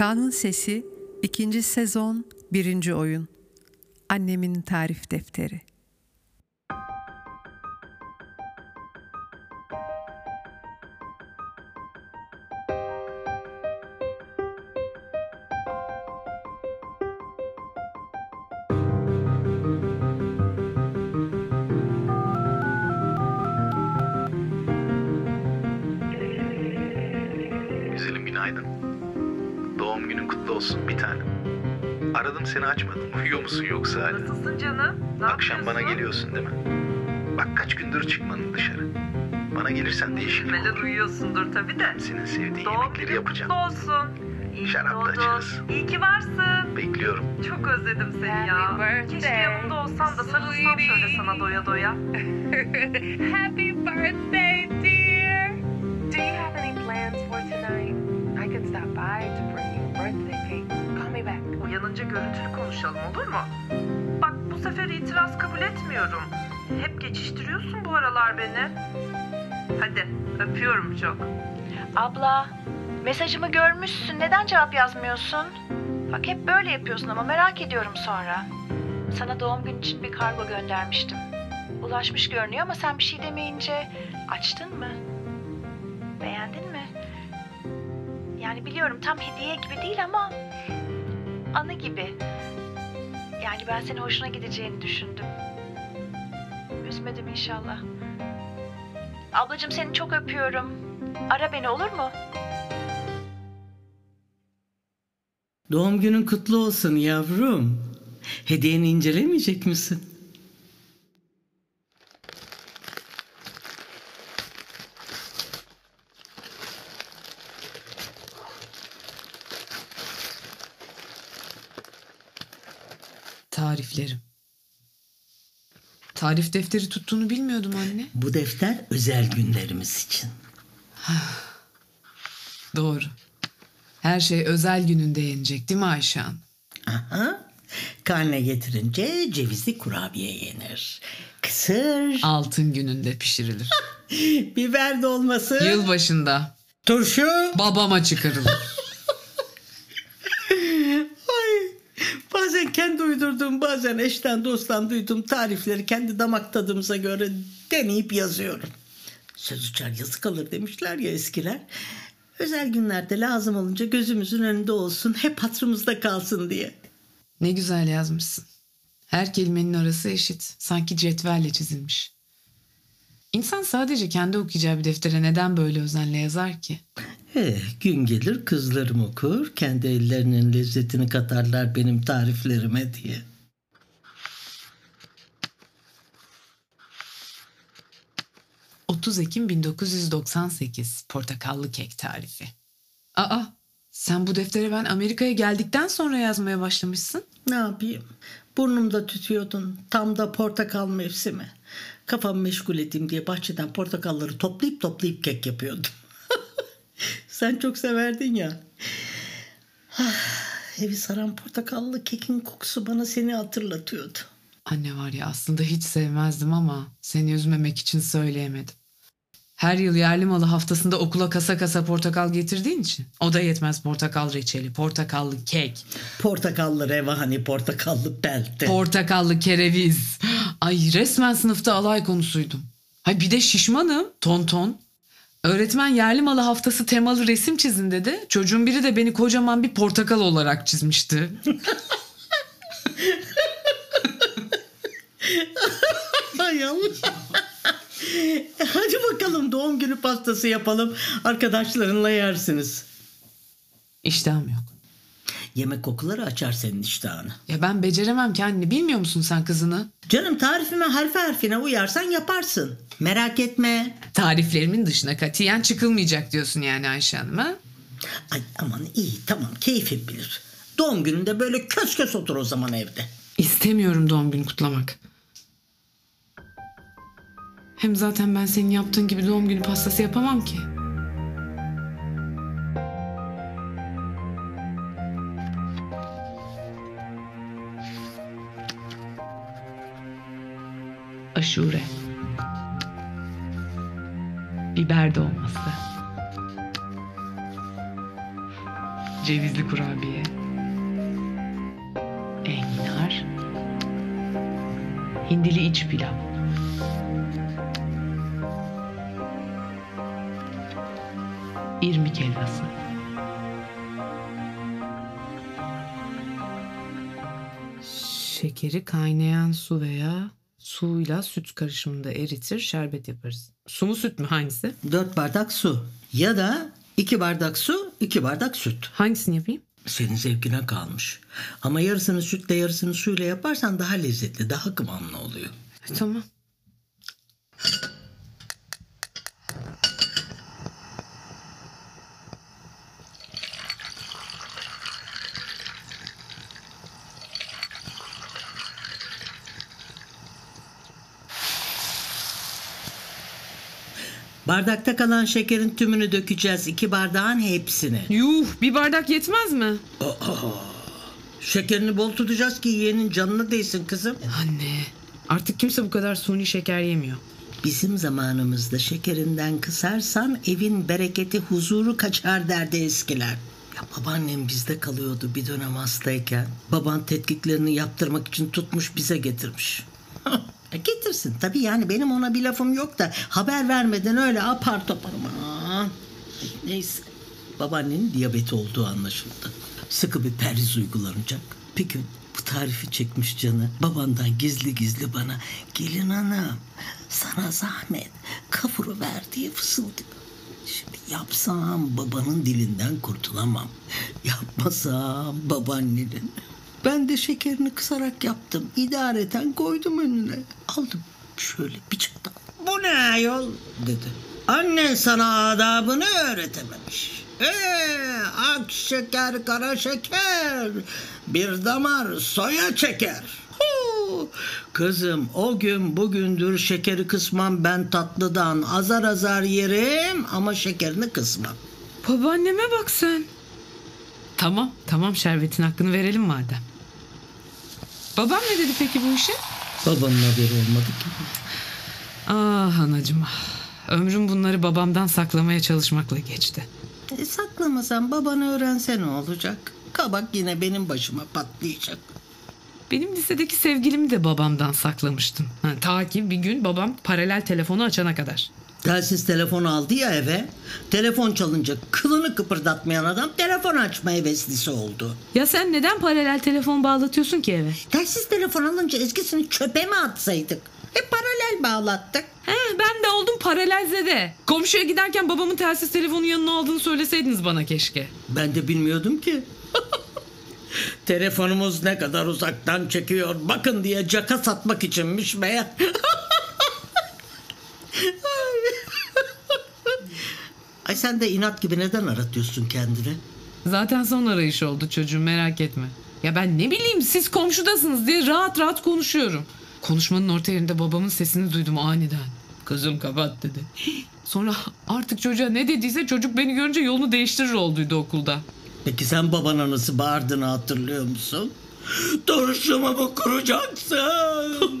Kanun Sesi 2. sezon 1. oyun. Annemin tarif defteri. Olsun bir tanem. Aradım seni açmadın. Uyuyor musun yoksa hala? Nasılsın canım? Ne Akşam bana yapıyorsun? geliyorsun değil mi? Bak kaç gündür çıkmadın dışarı. Bana gelirsen değişiklik Muhtemelen olur. uyuyorsundur tabii de. Senin sevdiğin Doğum yemekleri yapacağım. kutlu olsun. İyi Şarap da açarız. İyi ki varsın. Bekliyorum. Çok özledim seni ya. Happy birthday, Keşke yanımda olsan da sarılsam sweetie. şöyle sana doya doya. Happy birthday, dear! Do you have any plans for tonight? I could stop by to bring you Uyanınca görüntülü konuşalım olur mu? Bak bu sefer itiraz kabul etmiyorum. Hep geçiştiriyorsun bu aralar beni. Hadi öpüyorum çok. Abla, mesajımı görmüşsün. Neden cevap yazmıyorsun? Bak hep böyle yapıyorsun ama merak ediyorum sonra. Sana doğum günü için bir kargo göndermiştim. Ulaşmış görünüyor ama sen bir şey demeyince açtın mı? Beğendin mi? Yani biliyorum tam hediye gibi değil ama anı gibi. Yani ben senin hoşuna gideceğini düşündüm. Üzmedim inşallah. Ablacığım seni çok öpüyorum. Ara beni olur mu? Doğum günün kutlu olsun yavrum. Hediyeni incelemeyecek misin? Tariflerim. Tarif defteri tuttuğunu bilmiyordum anne. Bu defter özel günlerimiz için. Doğru. Her şey özel gününde yenecek değil mi Ayşe Hanım? Aha. Karne getirince cevizli kurabiye yenir. Kısır, Altın gününde pişirilir. biber dolması, Yılbaşında turşu. babama çıkarılır. Ay, bazen kendi bazen eşten dosttan duyduğum tarifleri kendi damak tadımıza göre deneyip yazıyorum. Söz uçar yazı kalır demişler ya eskiler. Özel günlerde lazım olunca gözümüzün önünde olsun, hep hatırımızda kalsın diye. Ne güzel yazmışsın. Her kelimenin arası eşit. Sanki cetvelle çizilmiş. İnsan sadece kendi okuyacağı bir deftere neden böyle özenle yazar ki? Eh, gün gelir kızlarım okur, kendi ellerinin lezzetini katarlar benim tariflerime diye. — 30 Ekim 1998 portakallı kek tarifi. Aa, sen bu deftere ben Amerika'ya geldikten sonra yazmaya başlamışsın. Ne yapayım? Burnumda tütüyordun. Tam da portakal mevsimi. Kafamı meşgul edeyim diye bahçeden portakalları toplayıp toplayıp kek yapıyordum. Sen çok severdin ya. Ah, evi saran portakallı kekin kokusu bana seni hatırlatıyordu. Anne var ya aslında hiç sevmezdim ama seni üzmemek için söyleyemedim. Her yıl yerli malı haftasında okula kasa kasa portakal getirdiğin için. O da yetmez portakal reçeli, portakallı kek, Portakallı revani, portakallı belte. portakallı kereviz. Ay resmen sınıfta alay konusuydum. Hay bir de şişmanım, tonton. Öğretmen yerli malı haftası temalı resim çizin dedi. Çocuğun biri de beni kocaman bir portakal olarak çizmişti. Ay Allah. Hadi bakalım doğum günü pastası yapalım. Arkadaşlarınla yersiniz. İştahım yok. Yemek kokuları açar senin iştahını. Ya ben beceremem ki anne. Bilmiyor musun sen kızını? Canım tarifime harfi harfine uyarsan yaparsın. Merak etme. Tariflerimin dışına katiyen çıkılmayacak diyorsun yani Ayşe Hanım ha? Ay aman iyi tamam keyfin bilir. Doğum gününde böyle kös kös otur o zaman evde. İstemiyorum doğum günü kutlamak. Hem zaten ben senin yaptığın gibi doğum günü pastası yapamam ki. Aşure. Biber dolması. Cevizli kurabiye. Enginar. Hindili iç pilav. İrmik helvası. Şekeri kaynayan su veya suyla süt karışımında eritir, şerbet yaparız. Su mu süt mü hangisi? Dört bardak su. Ya da iki bardak su, iki bardak süt. Hangisini yapayım? Senin zevkine kalmış. Ama yarısını sütle yarısını suyla yaparsan daha lezzetli, daha kıvamlı oluyor. Tamam. Bardakta kalan şekerin tümünü dökeceğiz. iki bardağın hepsini. Yuh bir bardak yetmez mi? Şekerini bol tutacağız ki yeğenin canına değsin kızım. Anne artık kimse bu kadar suni şeker yemiyor. Bizim zamanımızda şekerinden kısarsan evin bereketi huzuru kaçar derdi eskiler. Ya babaannem bizde kalıyordu bir dönem hastayken. Baban tetkiklerini yaptırmak için tutmuş bize getirmiş. E getirsin tabii yani benim ona bir lafım yok da haber vermeden öyle apar topar aman. Neyse babaannenin diyabeti olduğu anlaşıldı. Sıkı bir perhiz uygulanacak. Bir gün bu tarifi çekmiş canı babandan gizli gizli bana gelin hanım sana zahmet kavuru ver diye fısıldıyor. Şimdi yapsam babanın dilinden kurtulamam. Yapmasam babaannenin. Ben de şekerini kısarak yaptım. İdareten koydum önüne. Aldım şöyle bir çıktı. Bu ne ayol dedi. Annen sana adabını öğretememiş. Ee, ak şeker kara şeker bir damar soya çeker. Huu! Kızım o gün bugündür şekeri kısmam ben tatlıdan azar azar yerim ama şekerini kısmam. Babaanneme bak sen. Tamam tamam şerbetin hakkını verelim madem. Babam ne dedi peki bu işe? Babanın haberi olmadı ki. Ah anacığım ah. Ömrüm bunları babamdan saklamaya çalışmakla geçti. E, saklamasan babanı öğrense ne olacak? Kabak yine benim başıma patlayacak. Benim lisedeki sevgilimi de babamdan saklamıştım. Ha, ta ki bir gün babam paralel telefonu açana kadar. Telsiz telefon aldı ya eve. Telefon çalınca kılını kıpırdatmayan adam telefon açma heveslisi oldu. Ya sen neden paralel telefon bağlatıyorsun ki eve? Telsiz telefon alınca eskisini çöpe mi atsaydık? Hep paralel bağlattık. He, ben de oldum paralelzede. Komşuya giderken babamın telsiz telefonu yanına aldığını söyleseydiniz bana keşke. Ben de bilmiyordum ki. Telefonumuz ne kadar uzaktan çekiyor. Bakın diye caka satmak içinmiş meğer. Ay sen de inat gibi neden aratıyorsun kendini? Zaten son arayış oldu çocuğum merak etme. Ya ben ne bileyim siz komşudasınız diye rahat rahat konuşuyorum. Konuşmanın orta yerinde babamın sesini duydum aniden. Kızım kapat dedi. Sonra artık çocuğa ne dediyse çocuk beni görünce yolunu değiştirir olduydu okulda. Peki sen babana nasıl bağırdığını hatırlıyor musun? Duruşumu mu kuracaksın?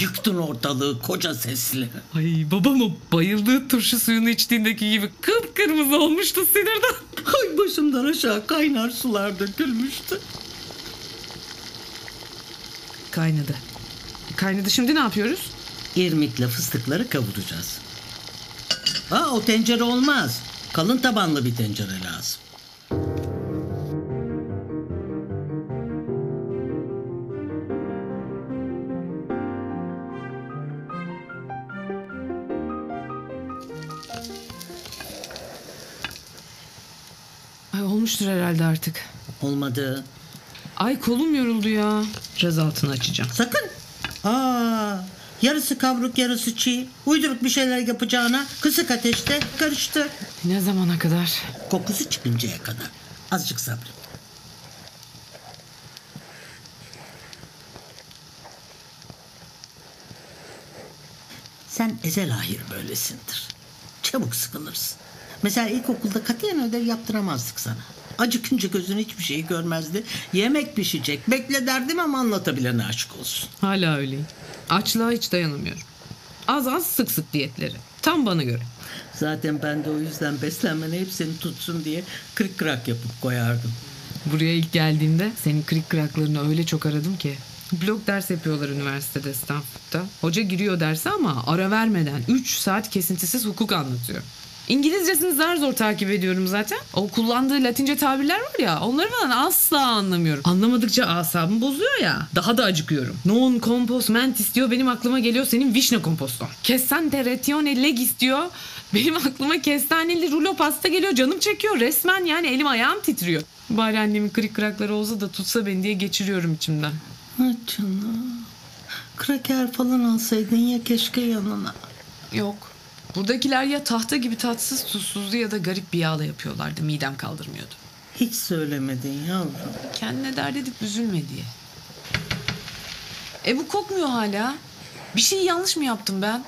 Yıktın ortalığı koca sesle. Ay babam o bayıldığı turşu suyunu içtiğindeki gibi kıpkırmızı olmuştu sinirden. Ay başımdan aşağı kaynar sular dökülmüştü. Kaynadı. Kaynadı şimdi ne yapıyoruz? İrmikle fıstıkları kavuracağız. Ha o tencere olmaz. Kalın tabanlı bir tencere lazım. Olmuştur herhalde artık. Olmadı. Ay kolum yoruldu ya. Biraz altını açacağım. Sakın. Aa, yarısı kavruk yarısı çiğ. Uyduruk bir şeyler yapacağına kısık ateşte karıştır. Ne zamana kadar? Kokusu çıkıncaya kadar. Azıcık sabret. Sen ezel ahir böylesindir. Çabuk sıkılırsın. Mesela ilkokulda katiyen ödev yaptıramazdık sana. Acıkınca gözün hiçbir şeyi görmezdi. Yemek pişecek. Bekle derdim ama anlatabilene aşık olsun. Hala öyleyim. Açlığa hiç dayanamıyorum. Az az sık sık diyetleri. Tam bana göre. Zaten ben de o yüzden beslenmeni hep seni tutsun diye kırık kırak yapıp koyardım. Buraya ilk geldiğimde senin kırık kıraklarını öyle çok aradım ki. Blok ders yapıyorlar üniversitede Stanford'da. Hoca giriyor derse ama ara vermeden 3 saat kesintisiz hukuk anlatıyor. İngilizcesini zar zor takip ediyorum zaten. O kullandığı latince tabirler var ya onları falan asla anlamıyorum. Anlamadıkça asabım bozuyor ya. Daha da acıkıyorum. Non compos mentis diyor benim aklıma geliyor senin vişne komposton. Kessante retione legis diyor. Benim aklıma kestaneli rulo pasta geliyor canım çekiyor resmen yani elim ayağım titriyor. Bari annemin kırık kırakları olsa da tutsa beni diye geçiriyorum içimden. Ha canım. Kraker falan alsaydın ya keşke yanına. Yok. Buradakiler ya tahta gibi tatsız tuzsuzlu ya da garip bir yağla yapıyorlardı. Midem kaldırmıyordu. Hiç söylemedin yavrum. Kendine dert edip üzülme diye. E bu kokmuyor hala. Bir şey yanlış mı yaptım ben?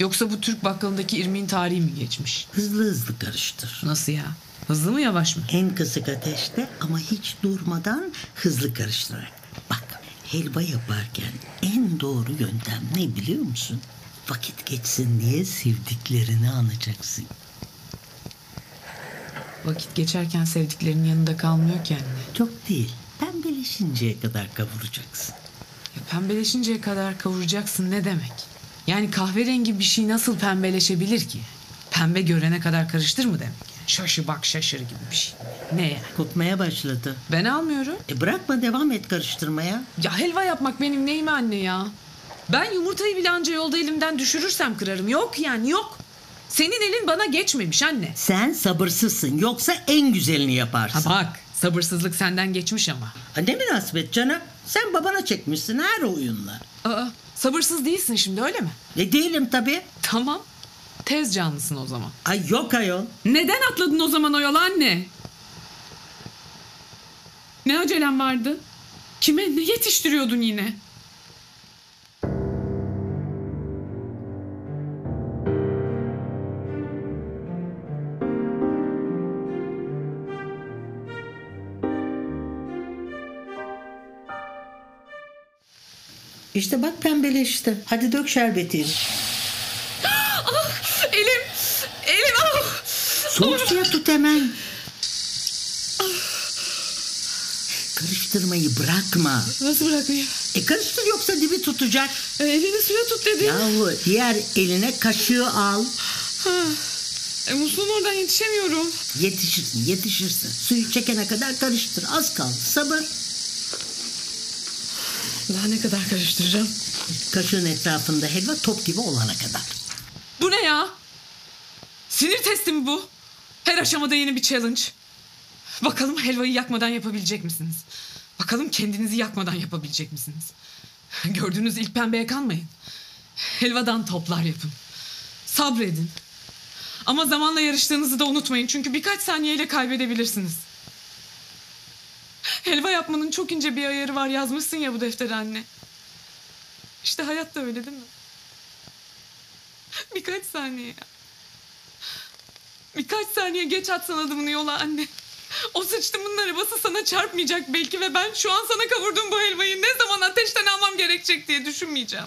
Yoksa bu Türk bakkalındaki irmiğin tarihi mi geçmiş? Hızlı hızlı karıştır. Nasıl ya? Hızlı mı yavaş mı? En kısık ateşte ama hiç durmadan hızlı karıştırarak. Bak helva yaparken en doğru yöntem ne biliyor musun? Vakit geçsin diye sevdiklerini anacaksın. Vakit geçerken sevdiklerinin yanında kalmıyor ki anne. Çok değil. Pembeleşinceye kadar kavuracaksın. Ya pembeleşinceye kadar kavuracaksın ne demek? Yani kahverengi bir şey nasıl pembeleşebilir ki? Pembe görene kadar karıştır mı demek? Yani şaşı bak şaşır gibi bir şey. Ne yani? Kokmaya başladı. Ben almıyorum. E bırakma devam et karıştırmaya. Ya helva yapmak benim neyime anne ya? Ben yumurtayı bile anca yolda elimden düşürürsem kırarım. Yok yani yok. Senin elin bana geçmemiş anne. Sen sabırsızsın yoksa en güzelini yaparsın. Ha bak sabırsızlık senden geçmiş ama. Ha, ne münasebet canım? Sen babana çekmişsin her oyunla. Aa, sabırsız değilsin şimdi öyle mi? Ne değilim tabii. Tamam. Tez canlısın o zaman. Ay yok ayol. Neden atladın o zaman o yola anne? Ne acelem vardı? Kime ne yetiştiriyordun yine? İşte bak pembeleşti. Hadi dök şerbetini. Elim! Elim! Ah! Soğuk suya tut hemen. Karıştırmayı bırakma. Nasıl bırakmayayım? E karıştır yoksa dibi tutacak. E, elini suya tut dedi. Yahu diğer eline kaşığı al. Ha. E, musluğun oradan yetişemiyorum. Yetişirsin yetişirsin. Suyu çekene kadar karıştır. Az kaldı sabır. Daha ne kadar karıştıracağım? Kaşığın etrafında helva top gibi olana kadar. Bu ne ya? Sinir testi mi bu? Her aşamada yeni bir challenge. Bakalım helvayı yakmadan yapabilecek misiniz? Bakalım kendinizi yakmadan yapabilecek misiniz? Gördüğünüz ilk pembeye kanmayın. Helvadan toplar yapın. Sabredin. Ama zamanla yarıştığınızı da unutmayın. Çünkü birkaç saniyeyle kaybedebilirsiniz. Helva yapmanın çok ince bir ayarı var yazmışsın ya bu deftere anne. İşte hayat da öyle değil mi? Birkaç saniye ya. Birkaç saniye geç atsan adımını yola anne. O sıçtımın arabası sana çarpmayacak belki ve ben şu an sana kavurduğum bu helvayı ne zaman ateşten almam gerekecek diye düşünmeyeceğim.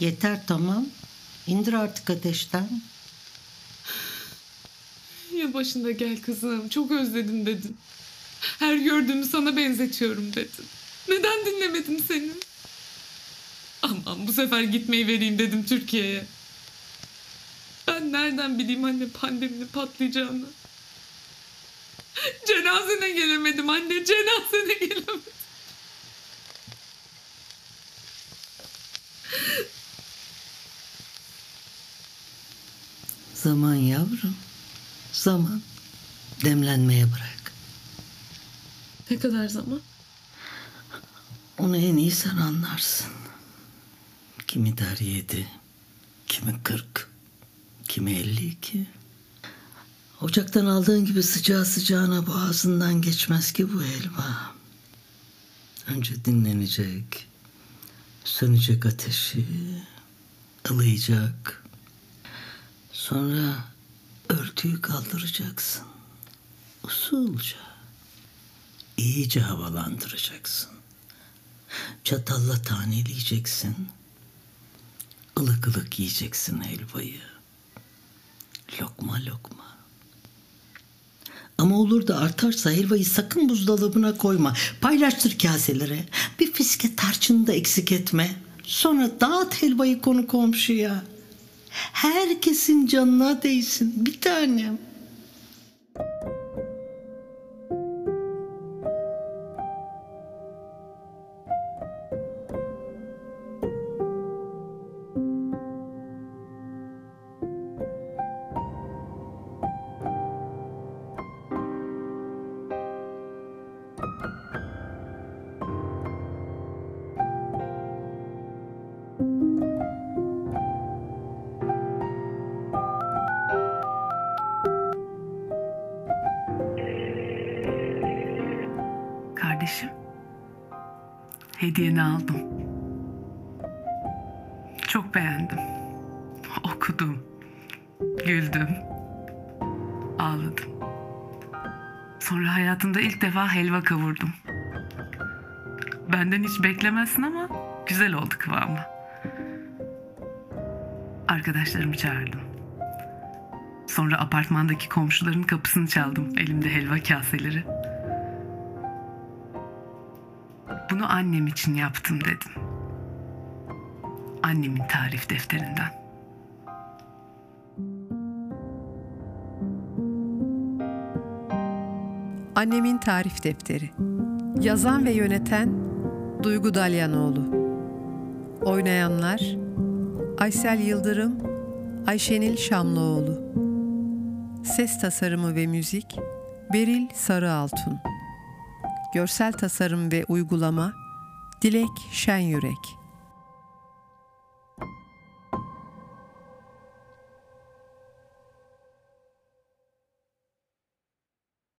Yeter tamam. İndir artık ateşten. Ya başında gel kızım çok özledim dedin. Her gördüğümü sana benzetiyorum dedin. Neden dinlemedim seni? Aman bu sefer gitmeyi vereyim dedim Türkiye'ye. Ben nereden bileyim anne pandeminin patlayacağını? Cenazene gelemedim anne cenazene gelemedim. Zaman yavrum. Zaman. Demlenmeye bırak. Ne kadar zaman? Onu en iyi sen anlarsın. Kimi der yedi, kimi kırk, kimi elli iki. Ocaktan aldığın gibi sıcağı sıcağına boğazından geçmez ki bu helva. Önce dinlenecek, sönecek ateşi, ılıyacak. Sonra örtüyü kaldıracaksın. Usulca, iyice havalandıracaksın. Çatalla taneleyeceksin. ılık ılık yiyeceksin helvayı. Lokma lokma. Ama olur da artarsa helvayı sakın buzdolabına koyma. Paylaştır kaselere. Bir fiske tarçını da eksik etme. Sonra dağıt helvayı konu komşuya. Herkesin canına değsin bir tanem. Hediyeni aldım. Çok beğendim. Okudum. Güldüm. Ağladım. Sonra hayatımda ilk defa helva kavurdum. Benden hiç beklemezsin ama güzel oldu kıvamı. Arkadaşlarımı çağırdım. Sonra apartmandaki komşuların kapısını çaldım elimde helva kaseleri. Annem için yaptım dedim. Annemin tarif defterinden. Annemin Tarif Defteri Yazan ve yöneten Duygu Dalyanoğlu Oynayanlar Aysel Yıldırım Ayşenil Şamlıoğlu Ses tasarımı ve müzik Beril Sarıaltun Görsel tasarım ve uygulama Dilek Şenyürek